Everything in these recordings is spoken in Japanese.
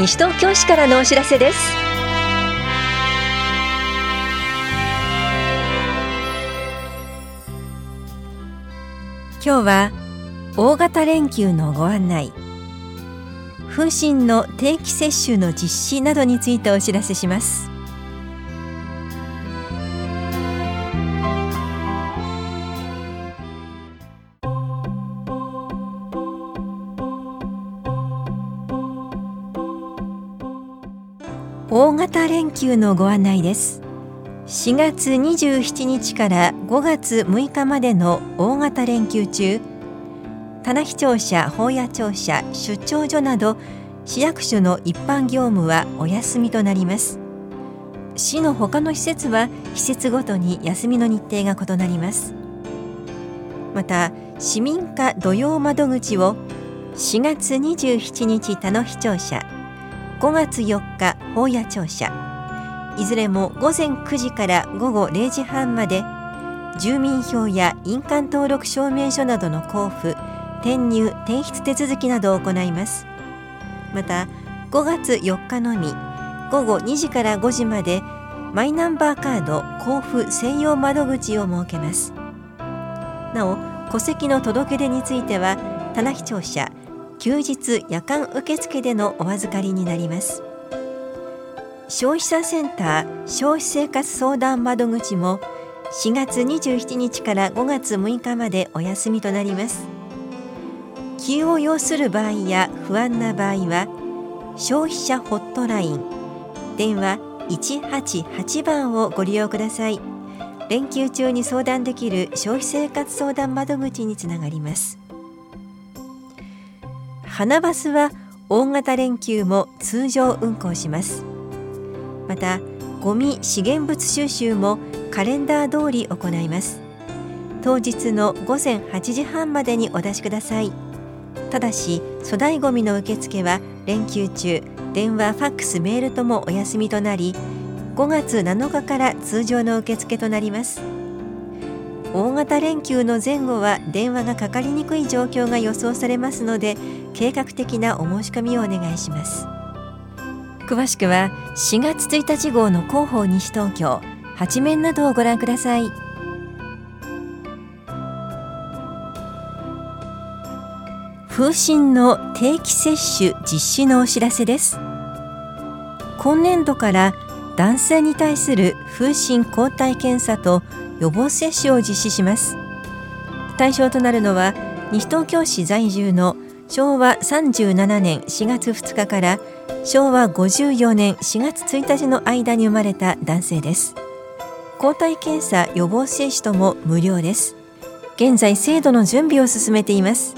西東京市からのお知らせです。今日は大型連休のご案内。風疹の定期接種の実施などについてお知らせします。大型連休のご案内です。4月27日から5月6日までの大型連休中棚視庁舎、法屋庁舎、出張所など市役所の一般業務はお休みとなります。市の他の施設は施設ごとに休みの日程が異なります。また市民課土曜窓口を4月27日田野市庁舎5月4日法屋庁舎。いずれも午前9時から午後0時半まで住民票や印鑑登録証明書などの交付転入転出手続きなどを行います。また5月4日のみ午後2時から5時までマイナンバーカード交付専用窓口を設けます。なお戸籍の届け出については棚視庁舎休日夜間受付でのお預かりになります。消費者センター消費生活相談窓口も4月27日から5月6日までお休みとなります。急を要する場合や不安な場合は消費者ホットライン電話188番をご利用ください。連休中に相談できる消費生活相談窓口につながります。花バスは大型連休も通常運行します。またゴミ資源物収集もカレンダー通り行います。当日の午前8時半までにお出しください。ただし粗大ごみの受付は連休中電話ファックスメールともお休みとなり5月7日から通常の受付となります。大型連休の前後は電話がかかりにくい状況が予想されますので計画的なお申し込みをお願いします。詳しくは4月1日号の広報西東京八面などをご覧ください。風疹の定期接種実施のお知らせです。今年度から男性に対する風疹抗体検査と予防接種を実施します。対象となるのは西東京市在住の昭和37年4月2日から昭和54年4月1日の間に生まれた男性です。抗体検査予防接種とも無料です。現在制度の準備を進めています。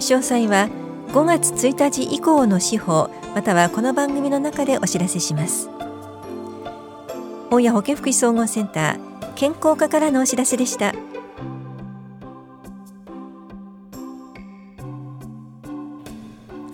詳細は5月1日以降の司法またはこの番組の中でお知らせします。大谷保健福祉総合センター健康課からのお知らせでした。フ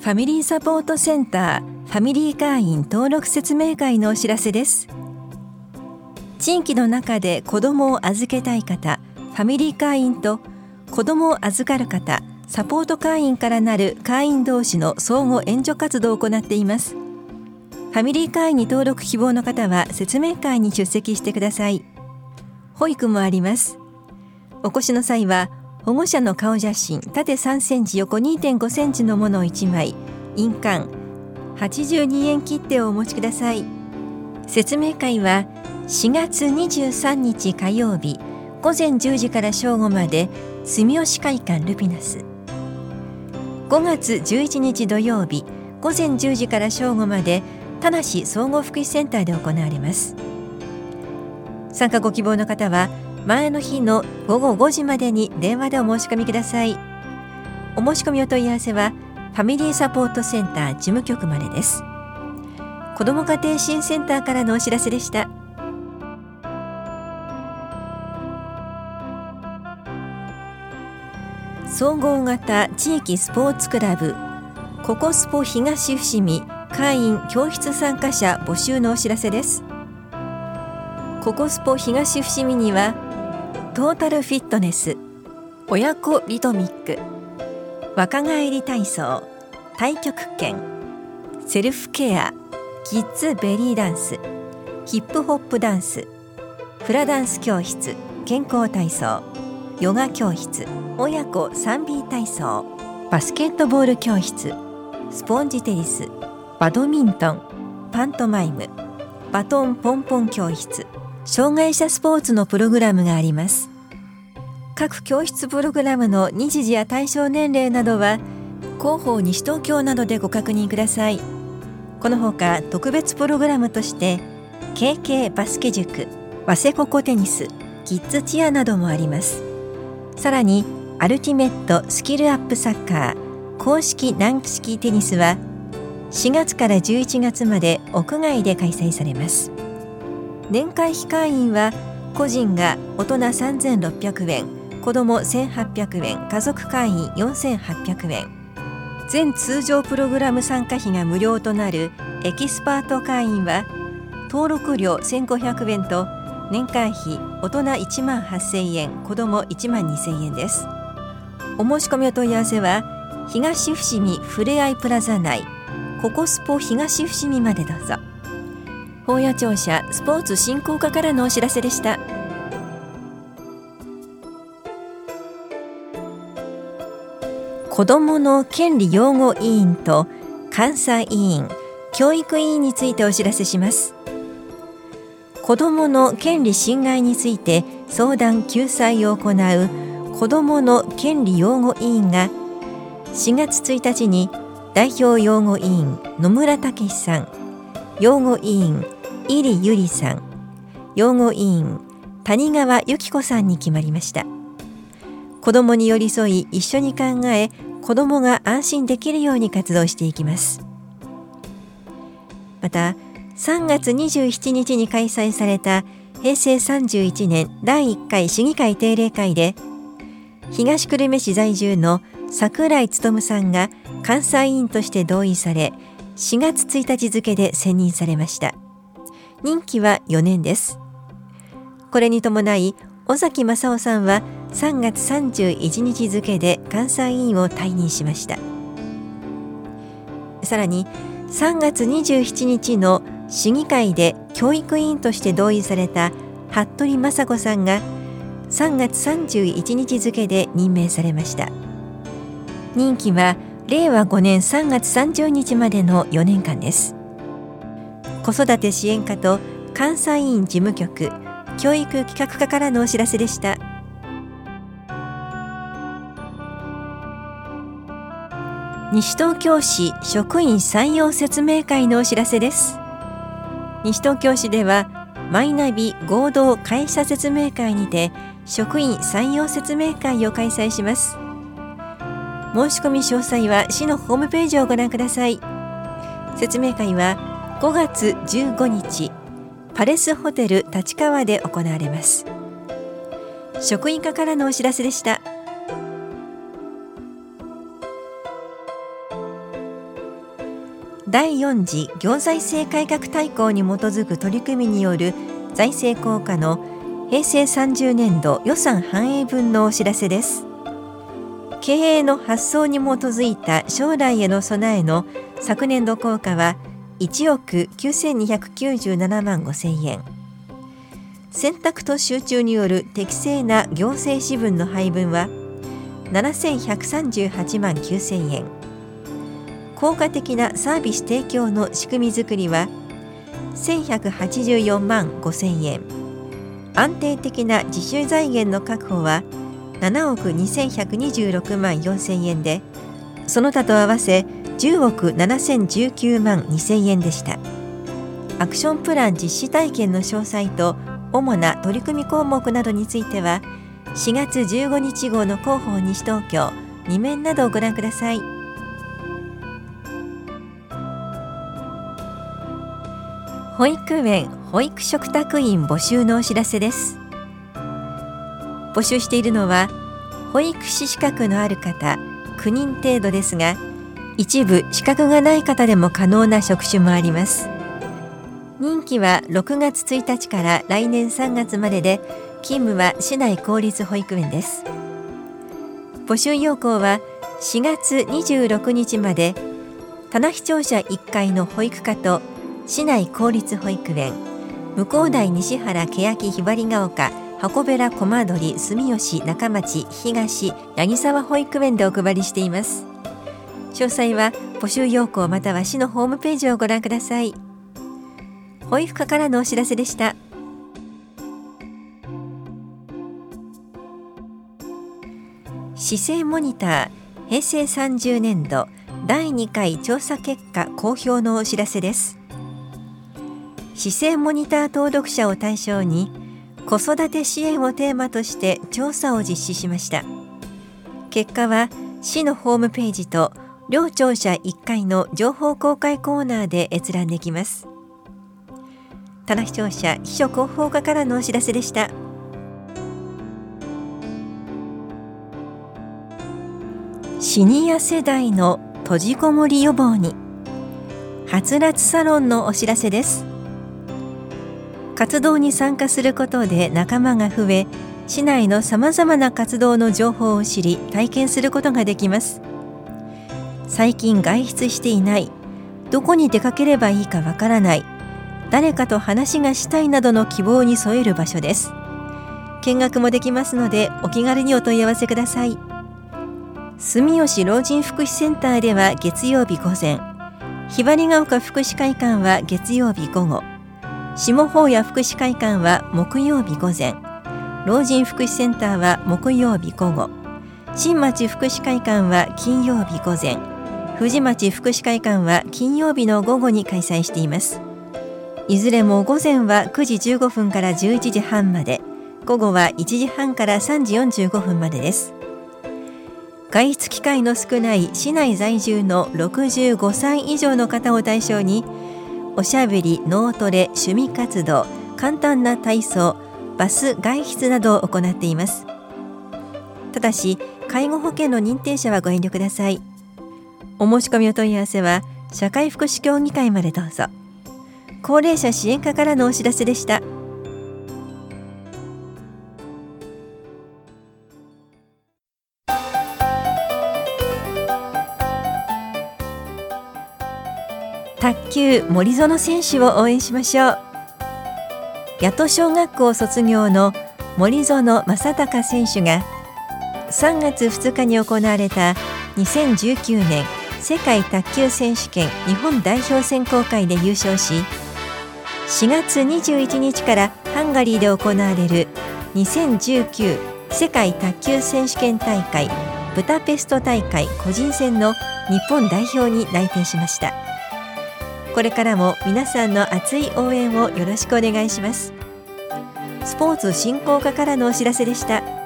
ァミリーサポートセンターファミリー会員登録説明会のお知らせです。地域の中で子どもを預けたい方ファミリー会員と子どもを預かる方サポート会員からなる会員同士の相互援助活動を行っています。ファミリー会員に登録希望の方は説明会に出席してください。保育もあります。お越しの際は保護者の顔写真縦3センチ横2.5センチのものを1枚印鑑82円切手をお持ちください。説明会は4月23日火曜日午前10時から正午まで住吉会館ルピナス。5月11日土曜日午前10時から正午まで田梨総合福祉センターで行われます。参加ご希望の方は前の日の午後5時までに電話でお申し込みください。お申し込みお問い合わせはファミリーサポートセンター事務局までです。子ども家庭支援センターからのお知らせでした。総合型地域スポーツクラブココスポ東伏見会員教室参加者募集のお知らせです。ココスポ東伏見にはトータルフィットネス親子リトミック若返り体操太極拳セルフケアキッズベリーダンスヒップホップダンスフラダンス教室健康体操ヨガ教室親子 3B 体操バスケットボール教室スポンジテニスバドミントンパントマイムバトンポンポン教室障害者スポーツのプログラムがあります。各教室プログラムの日時や対象年齢などは広報西東京などでご確認ください。このほか特別プログラムとして KK バスケ塾和製ココテニスキッズチアなどもあります。さらにアルティメットスキルアップサッカー公式軟式テニスは4月から11月まで屋外で開催されます。年会費会員は個人が大人3600円子ども1800円家族会員4800円。全通常プログラム参加費が無料となるエキスパート会員は登録料1500円と年会費大人1万8000円子ども1万2000円です。お申し込みお問い合わせは東伏見ふれあいプラザ内ココスポ東伏見までどうぞ。本屋庁舎スポーツ振興課からのお知らせでした。子どもの権利擁護委員と監査委員教育委員についてお知らせします子どもの権利侵害について相談救済を行う子どもの権利擁護委員が4月1日に代表擁護委員野村武さん擁護委員入ゆりさん。擁護委員谷川由紀子さんに決まりました。子どもに寄り添い一緒に考え子どもが安心できるように活動していきます。また3月27日に開催された平成31年第1回市議会定例会で東久留米市在住の櫻井勉さんが監査委員として同意され4月1日付で選任されました。任期は4年です。これに伴い尾崎正夫さんは3月31日付で監査委員を退任しました。さらに3月27日の市議会で教育委員として同意された服部雅子さんが3月31日付で任命されました。任期は令和5年3月30日までの4年間です。子育て支援課と監査委員事務局教育企画課からのお知らせでした。西東京市職員採用説明会のお知らせです。西東京市ではマイナビ合同会社説明会にて職員採用説明会を開催します。申し込み詳細は市のホームページをご覧ください。説明会は5月15日パレスホテル立川で行われます。職員課からのお知らせでした。第4次行財政改革大綱に基づく取り組みによる財政効果の平成30年度予算反映分のお知らせです。経営の発想に基づいた将来への備えの昨年度効果は1億9297万5千円。選択と集中による適正な行政支分の配分は7138万9千円。効果的なサービス提供の仕組みづくりは1184万5千円。安定的な自主財源の確保は7億2126万4千円でその他と合わせ10億7019万2000円でした。アクションプラン実施体験の詳細と主な取り組み項目などについては4月15日号の広報西東京2面などをご覧ください。保育園保育食卓員募集のお知らせです。募集しているのは保育士資格のある方9人程度ですが一部資格がない方でも可能な職種もあります。任期は6月1日から来年3月までで勤務は市内公立保育園です。募集要項は4月26日まで棚視聴者1階の保育課と市内公立保育園向こう台西原欅ひばりが丘箱べら駒取住吉中町東八木沢保育園でお配りしています。詳細は募集要項または市のホームページをご覧ください。保育課からのお知らせでした。市政モニター平成30年度第2回調査結果公表のお知らせです。市政モニター登録者を対象に子育て支援をテーマとして調査を実施しました。結果は市のホームページと両庁舎1階の情報公開コーナーで閲覧できます。棚視聴者秘書広報課からのお知らせでした。シニア世代の閉じこもり予防にはつらつサロンのお知らせです。活動に参加することで仲間が増え市内のさまざまな活動の情報を知り体験することができます。最近外出していない。どこに出かければいいかわからない。誰かと話がしたいなどの希望に添える場所です。見学もできますのでお気軽にお問い合わせください。住吉老人福祉センターでは月曜日午前ひばりが丘福祉会館は月曜日午後下法屋福祉会館は木曜日午前老人福祉センターは木曜日午後新町福祉会館は金曜日午前藤町福祉会館は金曜日の午後に開催しています。いずれも午前は9時15分から11時半まで午後は1時半から3時45分までです。外出機会の少ない市内在住の65歳以上の方を対象におしゃべり、脳トレ、趣味活動、簡単な体操、バス外出などを行っています。ただし介護保険の認定者はご遠慮ください。お申し込みお問い合わせは社会福祉協議会までどうぞ。高齢者支援課からのお知らせでした。卓球森園選手を応援しましょう。八戸小学校卒業の森園正孝選手が3月2日に行われた2019年世界卓球選手権日本代表選考会で優勝し4月21日からハンガリーで行われる2019世界卓球選手権大会ブタペスト大会個人戦の日本代表に内定しましたこれからも皆さんの熱い応援をよろしくお願いしますスポーツ振興課からのお知らせでした。